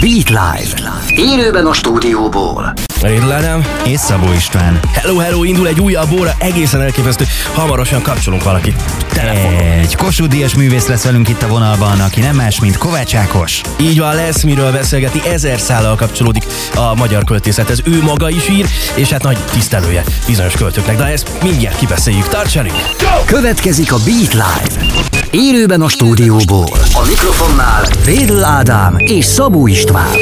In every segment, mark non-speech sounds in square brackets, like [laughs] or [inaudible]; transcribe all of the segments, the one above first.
Beat Live. Élőben a stúdióból. Ádám és Szabó István. Hello, hello, indul egy újabb óra, egészen elképesztő. Hamarosan kapcsolunk valakit telefonon. Egy Kossuth Díjas művész lesz velünk itt a vonalban, aki nem más, mint Kovács Ákos. Így van, lesz miről beszélgetni, ezer szállal kapcsolódik a magyar költészethez. Ő maga is ír, és hát nagy tisztelője bizonyos költőknek, de ezt mindjárt kibeszéljük. Tarts! Következik a Beat Live. Élőben a stúdióból. A mikrofonnál Védl Ádám és Szabó István.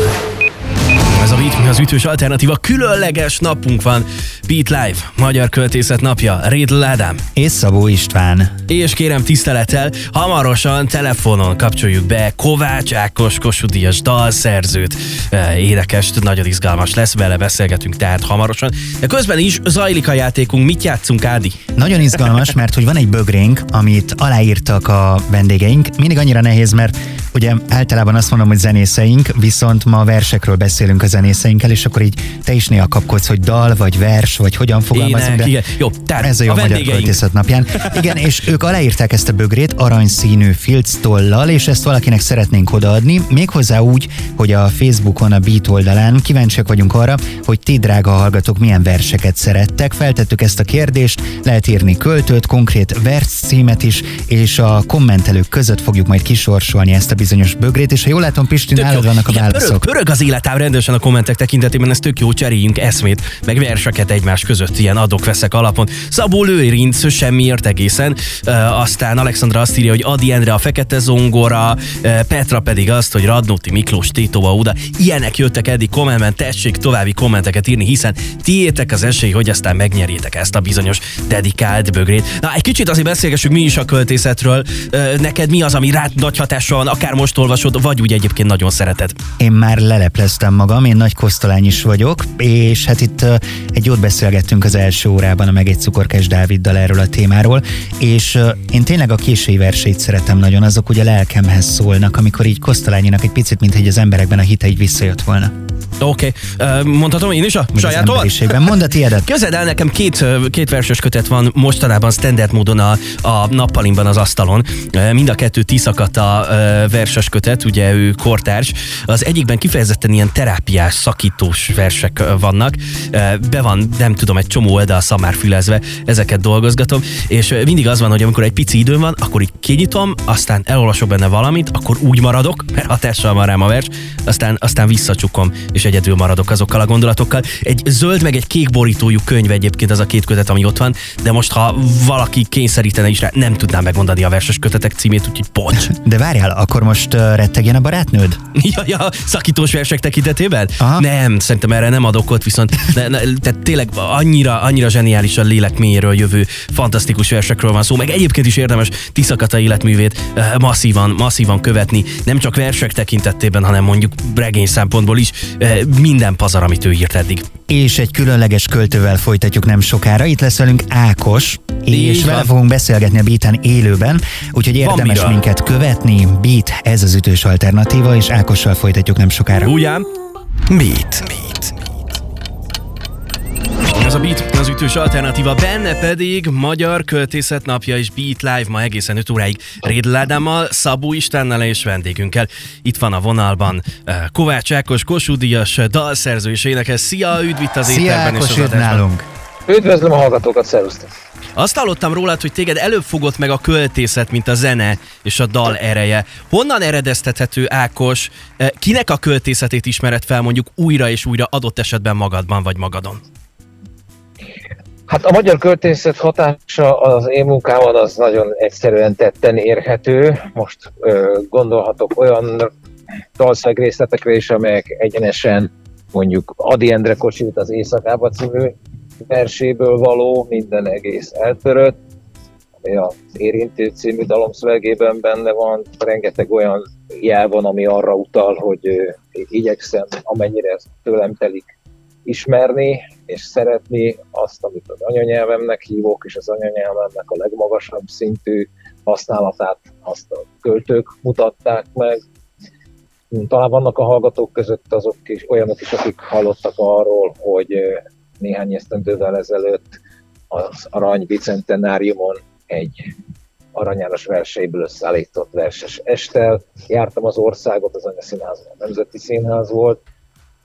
Ez a Beat, az ütős alternatíva, különleges napunk van. Beat Live, Magyar Költészet Napja, Rédl Ádám. És Szabó István. És kérem tisztelettel, hamarosan telefonon kapcsoljuk be Kovács Ákos Kossuth dalszerzőt, eh, énekest, nagyon izgalmas lesz, vele beszélgetünk tehát hamarosan. De közben is zajlik a játékunk, mit játszunk Ádi? Nagyon izgalmas, mert hogy van egy bögrénk, amit aláírtak a vendégeink. Mindig annyira nehéz, mert ugye általában azt mondom, hogy zenészeink, viszont ma versekről beszélünk a zenészeinkkel, és akkor így te is néha kapkodsz, hogy dal, vagy vers, vagy hogyan fogalmazunk. Ének, igen. Jó, tehát ez a jó a magyar költészet napján. Igen, és ők aláírták ezt a bögrét aranyszínű filctollal, és ezt valakinek szeretnénk odaadni, méghozzá úgy, hogy a Facebookon, a Beat oldalán kíváncsiak vagyunk arra, hogy ti, drága hallgatók, milyen verseket szerettek. Feltettük ezt a kérdést, lehet írni költőt, konkrét vers címet is, és a kommentelők között fogjuk majd kisorsolni ezt a bizonyos bögrét, és ha jól látom, Pisti, nálad vannak a válaszok. Pörög, pörög az életám rendesen a kommentek tekintetében, ez tök jó, cseréljünk eszmét, meg verseket egymás között, ilyen adok-veszek alapon. Szabó Lőrinc semmiért egészen, uh, aztán Alexandra azt írja, hogy Adi Endre a fekete zongora, uh, Petra pedig azt, hogy Radnóti Miklós tétova oda. Ilyenek jöttek eddig kommentben, tessék további kommenteket írni, hiszen tiétek az esély, hogy aztán megnyerjétek ezt a bizonyos dedikált bögrét. Na, egy kicsit azért beszélgessünk mi is a költészetről. Uh, neked mi az, ami rád nagy hatással van, akár most olvasod, vagy úgy egyébként nagyon szereted? Én már lelepleztem magam, én nagy kosztolány is vagyok, és hát itt egy jót beszélgettünk az első órában a Meg egy cukorkás Dáviddal erről a témáról, és én tényleg a késői versét szeretem nagyon, azok ugye lelkemhez szólnak, amikor így kosztolányinak egy picit, mint hogy az emberekben a hite így visszajött volna. Oké, okay. mondhatom én is a Még sajátomat? Mondd a tiédet. Képzeld el, nekem két, két verses kötet van mostanában standard módon a, a nappalimban az asztalon. Mind a kettő Tiszakata verses kötet, ugye ő kortárs. Az egyikben kifejezetten ilyen terápiás, szakítós versek vannak. Be van, nem tudom, egy csomó oldal szamár fülezve, ezeket dolgozgatom, és mindig az van, hogy amikor egy pici időm van, akkor így kinyitom, aztán elolvasok benne valamit, akkor úgy maradok, [laughs] mert hatással van rám a vers, aztán, aztán visszacsukom, és egyedül maradok azokkal a gondolatokkal. Egy zöld meg egy kék borítójú könyv egyébként az a két kötet, ami ott van, de most ha valaki kényszerítene is rá, nem tudnám megmondani a verses kötetek címét, úgyhogy bocs. De várjál, akkor most rettegjen a barátnőd? [laughs] Ja, ja, szakítós versek tekintetében? Aha. Nem, szerintem erre nem adok ott, viszont ne, ne, tehát tényleg annyira, annyira zseniális a lélek mélyéről jövő fantasztikus versekről van szó, meg egyébként is érdemes Tiszakata életművét eh, masszívan, masszívan követni, nem csak versek tekintetében, hanem mondjuk regény szempontból is eh, minden pazar, amit ő írt eddig. És egy különleges költővel folytatjuk nem sokára. Itt lesz velünk Ákos, Így és vele van. fogunk beszélgetni a Beaten élőben, úgyhogy érdemes minket követni. Beat, ez az ütős alternatíva, és Ákossal folytatjuk nem sokára. Ugyan? Beat. Ez a Beat, az ütős alternatíva, benne pedig Magyar Költészet Napja és Beat Live ma egészen 5 óráig Rédl Ádámmal, Szabó Istennel és vendégünkkel. Itt van a vonalban eh, Kovács Ákos, Kossuth Díjas, dalszerző és énekes. Szia, üdv itt az Szia éterben és Ákos, az jött adásban. nálunk! Üdvözlöm a hallgatókat, szervusztok! Azt hallottam rólad, hogy téged előbb fogott meg a költészet, mint a zene és a dal ereje. Honnan eredeztethető Ákos? Eh, Kinek a költészetét ismered fel mondjuk újra és újra adott esetben magadban vagy magadon? Hát a magyar költészet hatása az én munkámon az nagyon egyszerűen tetten érhető. Most ö, gondolhatok olyan dalszegrészletekre is, amelyek egyenesen mondjuk Adi Endre Kocsit az Éjszakába című verséből való, minden egész eltörött, ami az Érintő című dalomszövegében benne van, rengeteg olyan jel van, ami arra utal, hogy igyekszem, amennyire ez tőlem telik, ismerni és szeretni azt, amit az anyanyelvemnek hívok, és az anyanyelvemnek a legmagasabb szintű használatát azt a költők mutatták meg. Talán vannak a hallgatók között azok is, olyanok is, akik hallottak arról, hogy néhány esztendővel ezelőtt az Arany Bicentenáriumon egy Arany János verseiből összeállított verses estel. Jártam az országot, az Anyaszínház a Nemzeti Színház volt.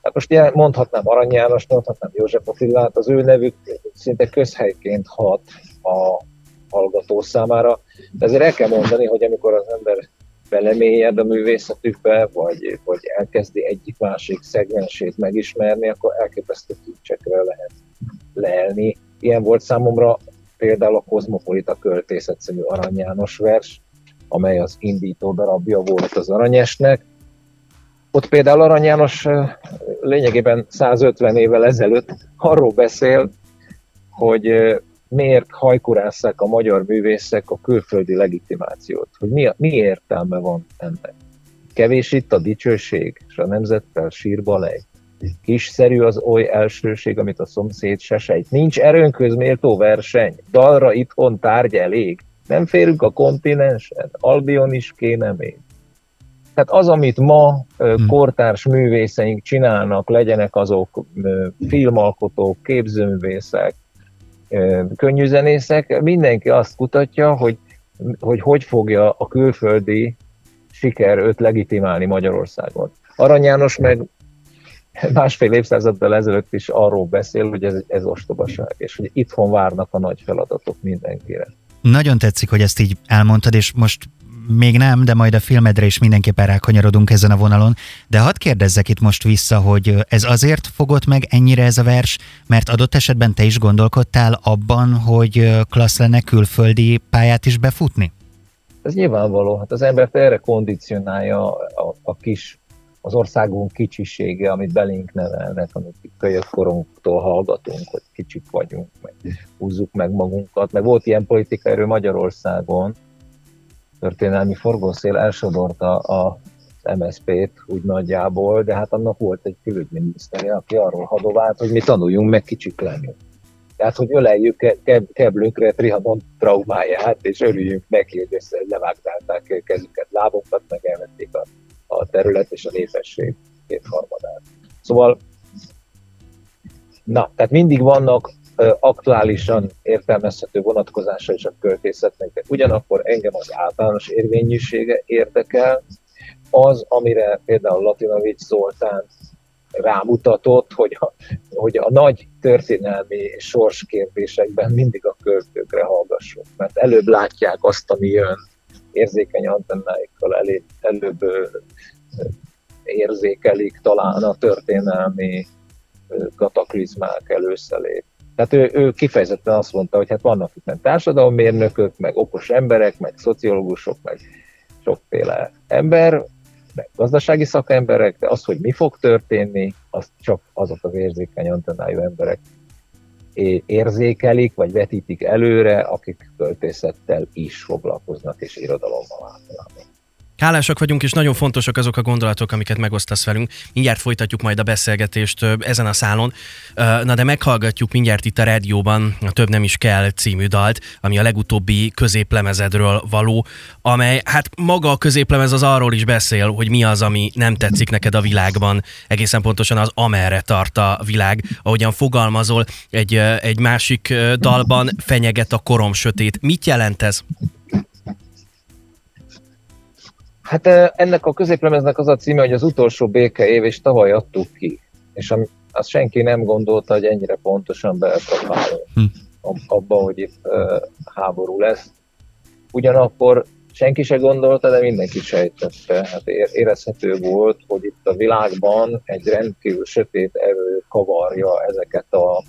Hát most ilyen mondhatnám Arany János, mondhatnám József Attilát, az ő nevük szinte közhelyként hat a hallgató számára. De ezért el kell mondani, hogy amikor az ember belemélyed a művészetükbe, vagy, vagy elkezdi egyik-másik szegmensét megismerni, akkor elképesztő kincsekre lehet leelni. Ilyen volt számomra például a Kozmopolita költészet című Arany János vers, amely az indító darabja volt az Aranyesnek. Ott például Arany János lényegében 150 évvel ezelőtt arról beszél, hogy miért hajkurásszák a magyar művészek a külföldi legitimációt, hogy mi, mi értelme van ennek. Kevés itt a dicsőség, és a nemzettel sírba lej. Kiszerű az oly elsőség, amit a szomszéd se sejt. Nincs erőnköz méltó verseny, dalra itthon tárgy elég. Nem férünk a kontinensen, Albion is kéne még. Tehát az, amit ma hmm. kortárs művészeink csinálnak, legyenek azok filmalkotók, képzőművészek, könnyűzenészek, mindenki azt kutatja, hogy, hogy hogy fogja a külföldi siker őt legitimálni Magyarországon. Arany János meg másfél évszázaddal ezelőtt is arról beszél, hogy ez, ez ostobaság, és hogy itthon várnak a nagy feladatok mindenkire. Nagyon tetszik, hogy ezt így elmondtad, és most még nem, de majd a filmedre is mindenképpen rákanyarodunk ezen a vonalon. De hadd kérdezzek itt most vissza, hogy ez azért fogott meg ennyire ez a vers, mert adott esetben te is gondolkodtál abban, hogy klassz lenne külföldi pályát is befutni? Ez nyilvánvaló. Hát az embert erre kondicionálja a, a kis az országunk kicsisége, amit belénk nevelnek, amit kölyök korunktól hallgatunk, hogy kicsik vagyunk, meg húzzuk meg magunkat. Meg volt ilyen politikai erő Magyarországon, történelmi forgószél elsodorta a MSZP-t úgy nagyjából, de hát annak volt egy külügyminiszteri, aki arról hadovált, hogy mi tanuljunk meg kicsik lenni. Tehát, hogy öleljük ke- ke- keblünkre Trianon traumáját, és örüljünk neki, hogy össze levágtálták kezüket, lábunkat, meg elvették a, a terület és a népesség kétharmadát. Szóval, na, tehát mindig vannak aktuálisan értelmezhető vonatkozása is a költészetnek, de ugyanakkor engem az általános érvényűsége érdekel, az, amire például Latinovics Zoltán rámutatott, hogy a, hogy a nagy történelmi sorskérdésekben mindig a költőkre hallgassunk, mert előbb látják azt, ami jön, érzékeny antennáikkal elé, előbb érzékelik talán a történelmi kataklizmák előszelét. Tehát ő, ő kifejezetten azt mondta, hogy hát vannak itt társadalommérnökök, meg okos emberek, meg szociológusok, meg sokféle ember, meg gazdasági szakemberek, de az, hogy mi fog történni, azt csak azok az érzékeny antennájú emberek érzékelik, vagy vetítik előre, akik költészettel is foglalkoznak, és irodalommal általában. Hálásak vagyunk, és nagyon fontosak azok a gondolatok, amiket megosztasz velünk. Mindjárt folytatjuk majd a beszélgetést ezen a szálon. Na de meghallgatjuk mindjárt itt a rádióban a Több nem is kell című dalt, ami a legutóbbi középlemezedről való, amely hát maga a középlemez az arról is beszél, hogy mi az, ami nem tetszik neked a világban, egészen pontosan az amerre tart a világ. Ahogyan fogalmazol, egy, egy másik dalban fenyeget a korom sötét. Mit jelent ez? Hát ennek a középlemeznek az a címe, hogy az utolsó béke év, és tavaly adtuk ki. És azt senki nem gondolta, hogy ennyire pontosan belekapálunk hm. abba, hogy itt háború lesz. Ugyanakkor senki se gondolta, de mindenki sejtette. Hát érezhető volt, hogy itt a világban egy rendkívül sötét erő kavarja ezeket a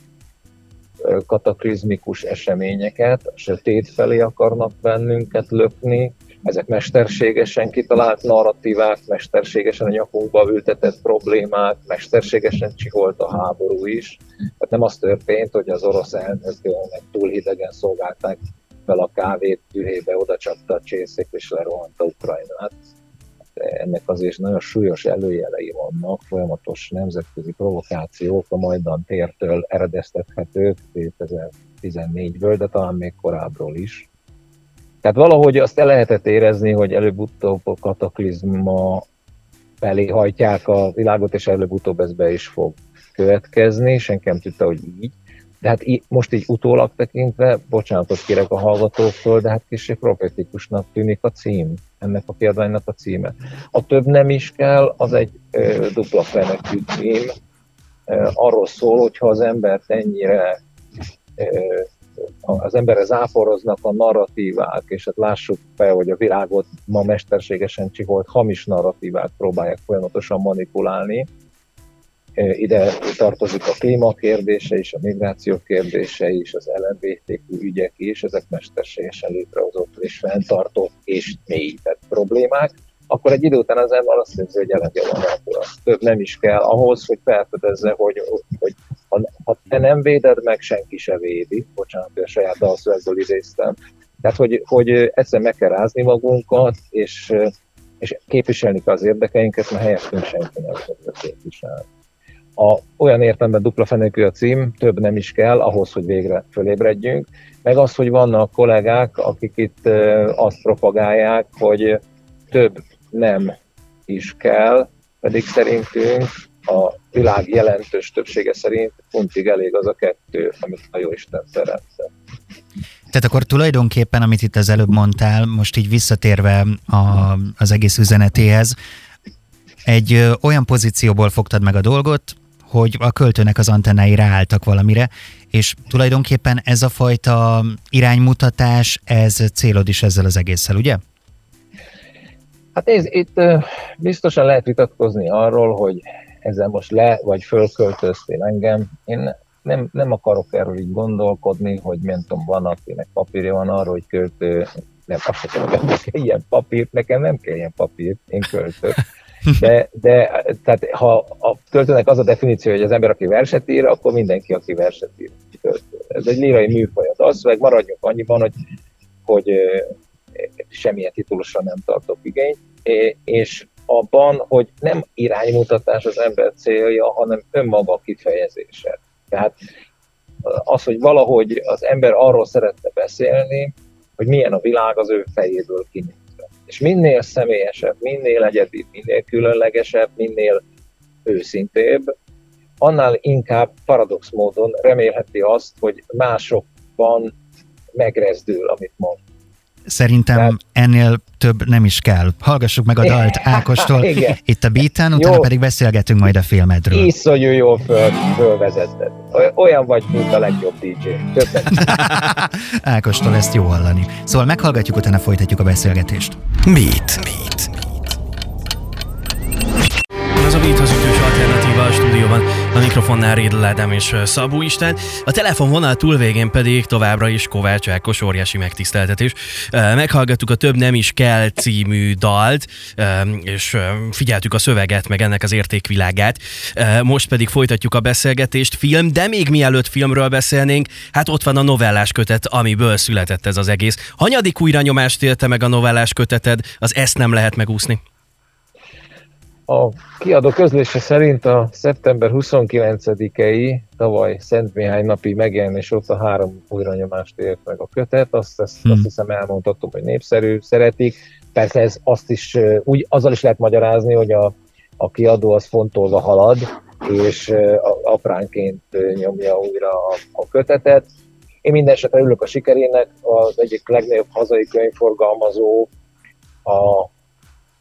kataklizmikus eseményeket, a sötét felé akarnak bennünket lökni, ezek mesterségesen kitalált narratívák, mesterségesen a nyakunkba ültetett problémák, mesterségesen csiholt a háború is. Tehát nem az történt, hogy az orosz elnöknek túl hidegen szolgálták fel a kávét, tühébe oda csapta a csészék és lerohanta Ukrajnát. Ennek azért nagyon súlyos előjelei vannak, folyamatos nemzetközi provokációk a Majdan tértől eredeztethetők 2014-ből, de talán még korábbról is tehát valahogy azt el lehetett érezni, hogy előbb-utóbb a kataklizma felé hajtják a világot, és előbb-utóbb ez be is fog következni. Senki nem tudta, hogy így. De hát most így utólag tekintve, bocsánatot kérek a hallgatóktól, de hát kicsit profetikusnak tűnik a cím, ennek a kiadványnak a címe. A több nem is kell, az egy ö, dupla fenekű cím, ö, arról szól, hogyha az embert ennyire ö, az emberre záporoznak a narratívák, és hát lássuk be, hogy a világot ma mesterségesen csiholt hamis narratívák próbálják folyamatosan manipulálni. Ide tartozik a klíma kérdése is, a migráció kérdése is, az LMBTQ ügyek is, ezek mesterségesen létrehozott és fenntartott és mélyített problémák, akkor egy idő után az ember azt érzi, hogy elegye van. Több nem is kell ahhoz, hogy felfedezze, hogy, hogy ha, ha te nem véded meg, senki se védi. Bocsánat, a saját dalszövegből idéztem. Tehát, hogy, hogy egyszer meg kell rázni magunkat, és, és képviselni kell az érdekeinket, mert helyettünk senki nem fogja képviselni. A, olyan értelemben dupla fenekű a cím, több nem is kell ahhoz, hogy végre fölébredjünk, meg az, hogy vannak kollégák, akik itt azt propagálják, hogy több nem is kell, pedig szerintünk a világ jelentős többsége szerint pontig elég az a kettő, amit a Jóisten teremtett. Tehát akkor tulajdonképpen, amit itt az előbb mondtál, most így visszatérve a, az egész üzenetéhez, egy ö, olyan pozícióból fogtad meg a dolgot, hogy a költőnek az antennái ráálltak valamire, és tulajdonképpen ez a fajta iránymutatás, ez célod is ezzel az egésszel, ugye? Hát nézd, itt biztosan lehet vitatkozni arról, hogy ezzel most le vagy fölköltöztél engem. Én nem, nem akarok erről így gondolkodni, hogy nem van, akinek papírja van arról, hogy költő, nem, azt hogy kell ilyen papírt, nekem nem kell ilyen papírt, én költök. De, de tehát ha a költőnek az a definíció, hogy az ember, aki verset ír, akkor mindenki, aki verset ír, költő. Ez egy lírai műfaj az meg maradjunk annyiban, hogy, hogy semmilyen titulusra nem tartok igényt, és abban, hogy nem iránymutatás az ember célja, hanem önmaga kifejezése. Tehát az, hogy valahogy az ember arról szeretne beszélni, hogy milyen a világ az ő fejéből kinézve. És minél személyesebb, minél egyedibb, minél különlegesebb, minél őszintébb, annál inkább paradox módon remélheti azt, hogy másokban megrezdül, amit mond. Szerintem Tehát... ennél több nem is kell. Hallgassuk meg a dalt [laughs] Ákostól itt a beaten, utána Jó. pedig beszélgetünk majd a filmedről. Iszonyú jól föl, fölvezetted. Olyan vagy, mint a legjobb DJ. Többet. [laughs] Ákostól ezt jó hallani. Szóval meghallgatjuk, utána folytatjuk a beszélgetést. Beat. Beat. Mikrofonnál Rédl Ádám és Szabó István. A telefonvonal túlvégén pedig továbbra is Kovács Ákos óriási megtiszteltetés. Meghallgattuk a Több nem is kell című dalt, és figyeltük a szöveget, meg ennek az értékvilágát. Most pedig folytatjuk a beszélgetést film, de még mielőtt filmről beszélnénk, hát ott van a novellás kötet, amiből született ez az egész. Hanyadik újranyomást élte meg a novellás köteted, az ezt nem lehet megúszni. A kiadó közlése szerint a szeptember 29-i tavaly Szent Mihály napi megjelenés óta három újranyomást ért meg a kötet. Azt, ezt, Hmm. azt hiszem elmondhatom, hogy népszerű, szeretik. Persze ez azt is, úgy, azzal is lehet magyarázni, hogy a, a kiadó az fontolva halad, és apránként nyomja újra a, a kötetet. Én minden esetre örülök a sikerének, az egyik legnagyobb hazai könyvforgalmazó, a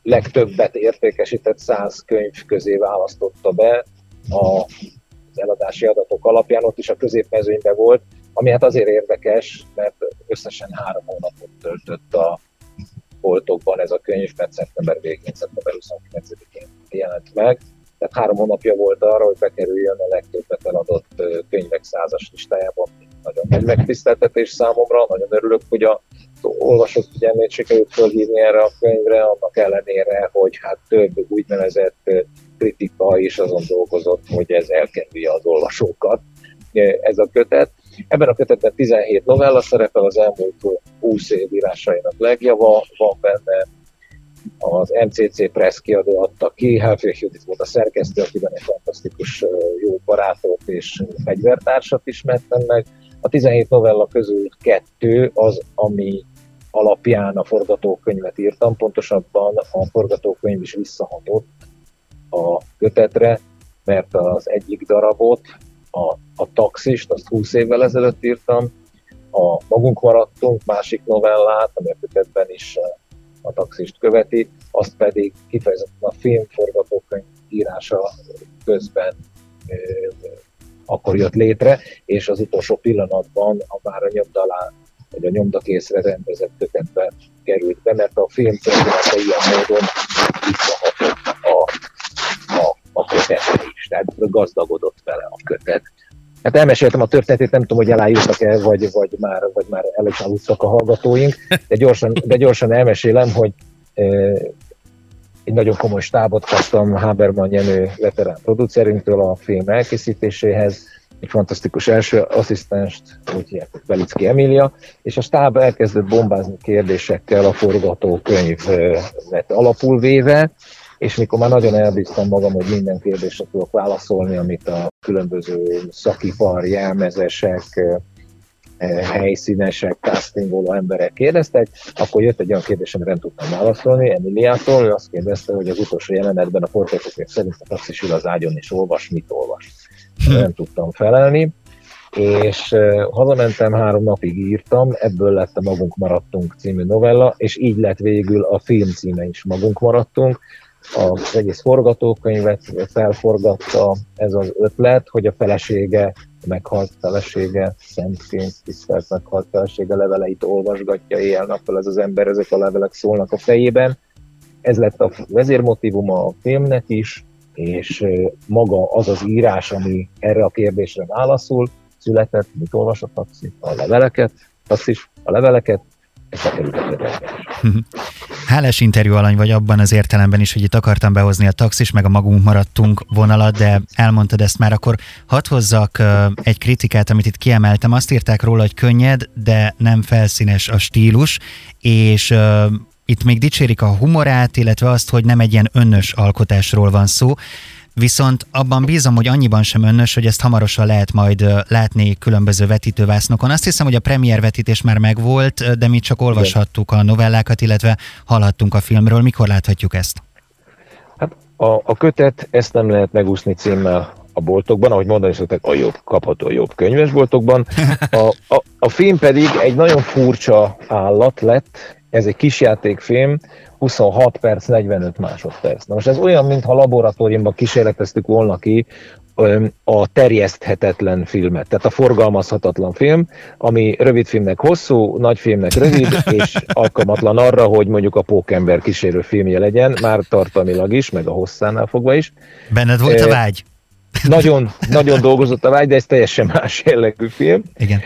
legtöbbet értékesített 100 könyv közé választotta be a, az eladási adatok alapján, ott is a középmezőnyben volt, ami hát azért érdekes, mert összesen három hónapot töltött a boltokban ez a könyv, mert szeptember végén, szeptember 29-én jelent meg. Tehát három hónapja volt arra, hogy bekerüljön a legtöbbet eladott könyvek százas listájába. Nagyon nagy megtiszteltetés számomra, nagyon örülök, hogy a olvasók figyelmét sikerült fölhívni erre a könyvre, annak ellenére, hogy hát több úgynevezett kritika is azon dolgozott, hogy ez elkerülje az olvasókat, ez a kötet. Ebben a kötetben 17 novella szerepel, az elmúlt 20 év írásainak legjava van benne, az MCC Press kiadó adta ki, Helfrich Judit volt a szerkesztő, akiben egy fantasztikus jó barátot és fegyvertársat ismertem meg. A 17 novella közül kettő az, ami alapján a forgatókönyvet írtam, pontosabban a forgatókönyv is visszahatott a kötetre, mert az egyik darabot a, a taxist, azt 20 évvel ezelőtt írtam, a Magunk maradtunk másik novellát, ami a kötetben is a taxist követi, azt pedig kifejezetten a filmforgatókönyv írása közben akkor jött létre, és az utolsó pillanatban a már a nyomdalá, vagy a nyomdakészre rendezett kötetbe került be, mert a film története ilyen módon visszahatott a, a, a kötetre is, tehát gazdagodott vele a kötet. Hát elmeséltem a történetét, nem tudom, hogy elájultak-e, vagy, vagy, már, vagy már el is aludtak a hallgatóink, de gyorsan, de gyorsan elmesélem, hogy e, egy nagyon komoly stábot kaptam Haberman Jenő veterán producerünktől a film elkészítéséhez, egy fantasztikus első asszisztenst, úgy hívják, Belicki Emília, és a stáb elkezdett bombázni kérdésekkel a forgatókönyvet alapul véve, és mikor már nagyon elbíztam magam, hogy minden kérdésre tudok válaszolni, amit a különböző szakipar, jelmezesek, helyszínesek, castingoló emberek kérdeztek, akkor jött egy olyan kérdés, amire nem tudtam válaszolni, Emiliától, ő azt kérdezte, hogy az utolsó jelenetben a forgatókönyv szerint a taxis ül az ágyon és olvas, mit olvas. Hm. Nem tudtam felelni, és hazamentem, három napig írtam, ebből lett a Magunk maradtunk című novella, és így lett végül a film címe is Magunk maradtunk, az egész forgatókönyvet felforgatta ez az ötlet, hogy a felesége, meghalt felesége, szentként tisztelt meghalt felesége leveleit olvasgatja éjjel-nappal ez az ember, ezek a levelek szólnak a fejében. Ez lett a vezérmotívuma a filmnek is, és maga az az írás, ami erre a kérdésre válaszol, született, mit olvas a taxi? A leveleket, taxis, a leveleket, bekerült a [laughs] Hálás interjú alany vagy abban az értelemben is, hogy itt akartam behozni a taxis, meg a magunk maradtunk vonalat, de elmondtad ezt már, akkor hadd hozzak egy kritikát, amit itt kiemeltem. Azt írták róla, hogy könnyed, de nem felszínes a stílus, és itt még dicsérik a humorát, illetve azt, hogy nem egy ilyen önnös alkotásról van szó viszont abban bízom, hogy annyiban sem önnös, hogy ezt hamarosan lehet majd látni különböző vetítővásznokon. Azt hiszem, hogy a premier vetítés már megvolt, de mi csak olvashattuk a novellákat, illetve hallhattunk a filmről. Mikor láthatjuk ezt? Hát a, a kötet ezt nem lehet megúszni címmel a boltokban, ahogy mondani szokták, a jobb, kapható jobb könyvesboltokban. A, a, a film pedig egy nagyon furcsa állat lett, ez egy kisjátékfilm, 26 perc, 45 másodperc. Na most ez olyan, mintha laboratóriumban kísérleteztük volna ki a terjeszthetetlen filmet, tehát a forgalmazhatatlan film, ami rövid filmnek hosszú, nagy filmnek rövid, [laughs] és alkalmatlan arra, hogy mondjuk a Pókember kísérő filmje legyen, már tartalmilag is, meg a hosszánál fogva is. Benned volt a vágy? [laughs] Nagyon, nagyon dolgozott a vágy, de ez teljesen más jellegű film. Igen.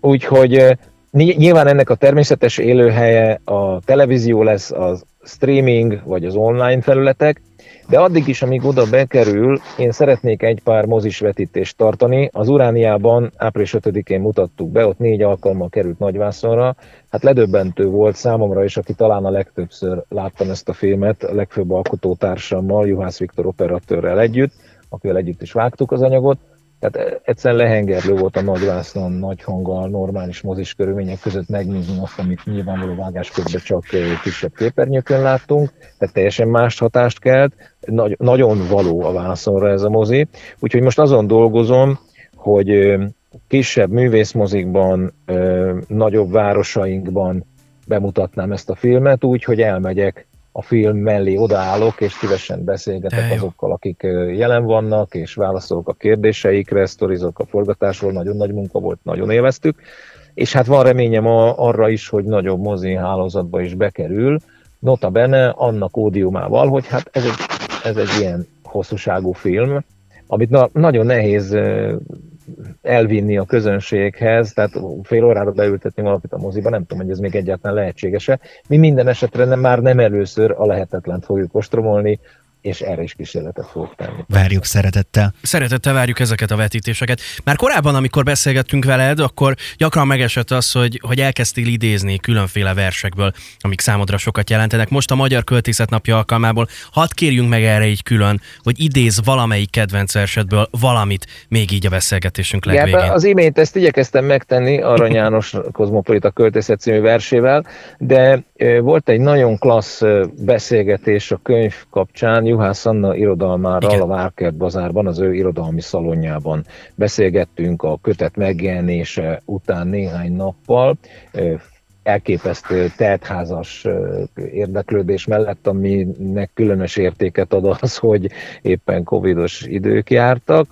Úgyhogy Nyilván ennek a természetes élőhelye a televízió lesz, az streaming vagy az online felületek, de addig is, amíg oda bekerül, én szeretnék egy pár mozis vetítést tartani. Az Urániában április 5-én mutattuk be, ott négy alkalommal került nagyvászonra. Hát ledöbbentő volt számomra is, aki talán a legtöbbször láttam ezt a filmet, a legfőbb alkotótársammal, Juhász Viktor operatőrrel együtt, akivel együtt is vágtuk az anyagot. Tehát egyszerűen lehengerlő volt a nagyvásznon, nagy hanggal, normális mozis körülmények között megnézni azt, amit nyilvánvaló vágásközben csak kisebb képernyőkön láttunk, tehát teljesen más hatást kelt, Nagy, nagyon való a vászonra ez a mozi, úgyhogy most azon dolgozom, hogy kisebb művészmozikban, nagyobb városainkban bemutatnám ezt a filmet úgy, hogy elmegyek a film mellé odaállok, és szívesen beszélgetek azokkal, akik jelen vannak, és válaszolok a kérdéseikre, sztorizok a forgatásról, nagyon nagy munka volt, nagyon élveztük, és hát van reményem arra is, hogy nagyobb mozi hálózatba is bekerül, nota bene annak ódiumával, hogy hát ez egy, ez egy ilyen hosszúságú film, amit na, nagyon nehéz elvinni a közönséghez, tehát fél órára beültetni valakit a moziba, nem tudom, hogy ez még egyáltalán lehetséges-e. Mi minden esetre nem, már nem először a lehetetlent fogjuk ostromolni, és erre is kísérletet fogok tenni. Várjuk szeretettel. Szeretettel várjuk ezeket a vetítéseket. Már korábban, amikor beszélgettünk veled, akkor gyakran megesett az, hogy, hogy elkezdtél idézni különféle versekből, amik számodra sokat jelentenek. Most a Magyar Költészet napja alkalmából hadd kérjünk meg erre így külön, hogy idéz valamelyik kedvenc versetből valamit még így a beszélgetésünk legvégén. Igen, az imént ezt igyekeztem megtenni Arany János Kozmopolita Költészet című versével, de volt egy nagyon klassz beszélgetés a könyv kapcsán Juhász Anna irodalmáról Igen. a Várkert Bazárban, az ő irodalmi szalonjában. Beszélgettünk a kötet megjelenése után néhány nappal, elképesztő teltházas érdeklődés mellett, aminek különös értéket ad az, hogy éppen covidos idők jártak,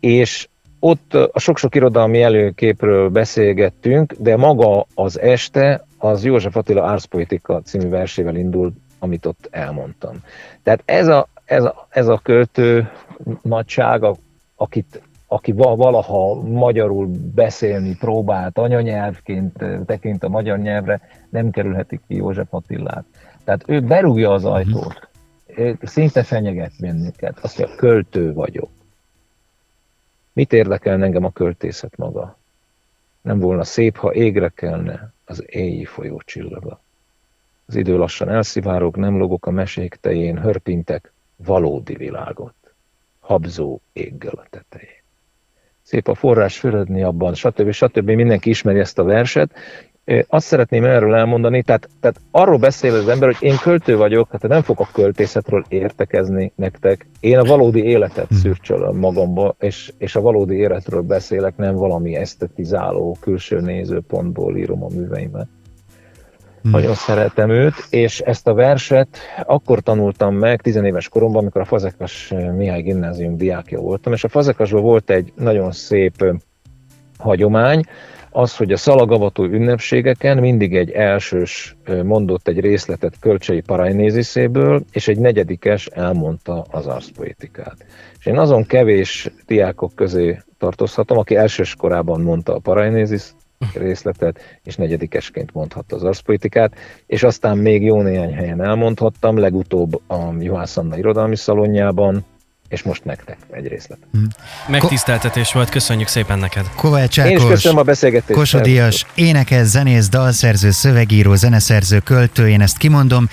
és ott a sok-sok irodalmi előképről beszélgettünk, de maga az este az József Attila Árszpoetika című versével indul, amit ott elmondtam. Tehát ez a, ez a, ez a költő nagyság, akit, aki valaha magyarul beszélni próbált, anyanyelvként tekint a magyar nyelvre, nem kerülheti ki József Attilát. Tehát ő berúgja az ajtót, szinte fenyeget bennünket, azt mondja, költő vagyok. Mit érdekel engem a költészet maga? Nem volna szép, ha égre kelne az éjjel folyó csillaga. Az idő lassan elszivárog, nem logok a mesék tején, hörpintek valódi világot, habzó éggel a tetején. Szép a forrás fürödni abban, stb. stb. Mindenki ismeri ezt a verset, azt szeretném erről elmondani, tehát, tehát arról beszél az ember, hogy én költő vagyok, hát nem fogok a költészetről értekezni nektek. Én a valódi életet hmm. szürcsölöm magamba, és, és a valódi életről beszélek, nem valami esztetizáló, külső nézőpontból írom a műveimet. Hmm. Nagyon szeretem őt, és ezt a verset akkor tanultam meg tizenéves koromban, amikor a Fazekas Mihály gimnázium diákja voltam, és a Fazekasban volt egy nagyon szép hagyomány, az, hogy a szalagavató ünnepségeken mindig egy elsős mondott egy részletet Kölcsei Parajnéziszéből, és egy negyedikes elmondta az arszpoetikát. És én azon kevés diákok közé tartozhatom, aki elsős korában mondta a Parajnézisz részletet, és negyedikesként mondhatta az arszpoetikát, és aztán még jó néhány helyen elmondhattam, legutóbb a Juhász Anna irodalmi szalonjában, és most nektek egy részlet. Hmm. Megtiszteltetés volt, köszönjük szépen neked. Kovács Ákos, Én is köszönöm a beszélgetést. Kosodias, énekes, zenész, dalszerző, szövegíró, zeneszerző, költő, én ezt kimondom,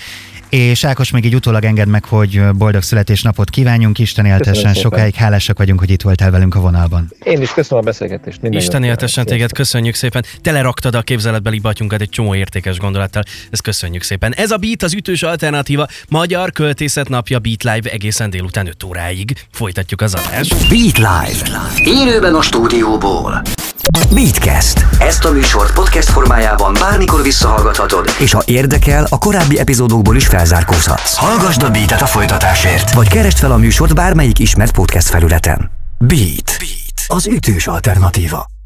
és Ákos, még így utólag enged meg, hogy boldog születésnapot kívánjunk. Isten éltessen sokáig. Hálásak vagyunk, hogy itt voltál velünk a vonalban. Én is köszönöm a beszélgetést. Minden Isten éltessen téged, köszönjük szépen. Teleraktad a képzeletbeli batyunkat egy csomó értékes gondolattal. Ezt köszönjük szépen. Ez a Beat az ütős alternatíva. Magyar költészet napja Beat Live egészen délután 5 óráig. Folytatjuk az adást. Beat Live. Élőben a stúdióból. Beatcast. Ezt a műsort podcast formájában bármikor visszahallgathatod, és ha érdekel, a korábbi epizódokból is felzárkózhatsz. Hallgasd a Beatet a folytatásért, vagy keresd fel a műsort bármelyik ismert podcast felületen. Beat. Beat. Az ütős alternatíva.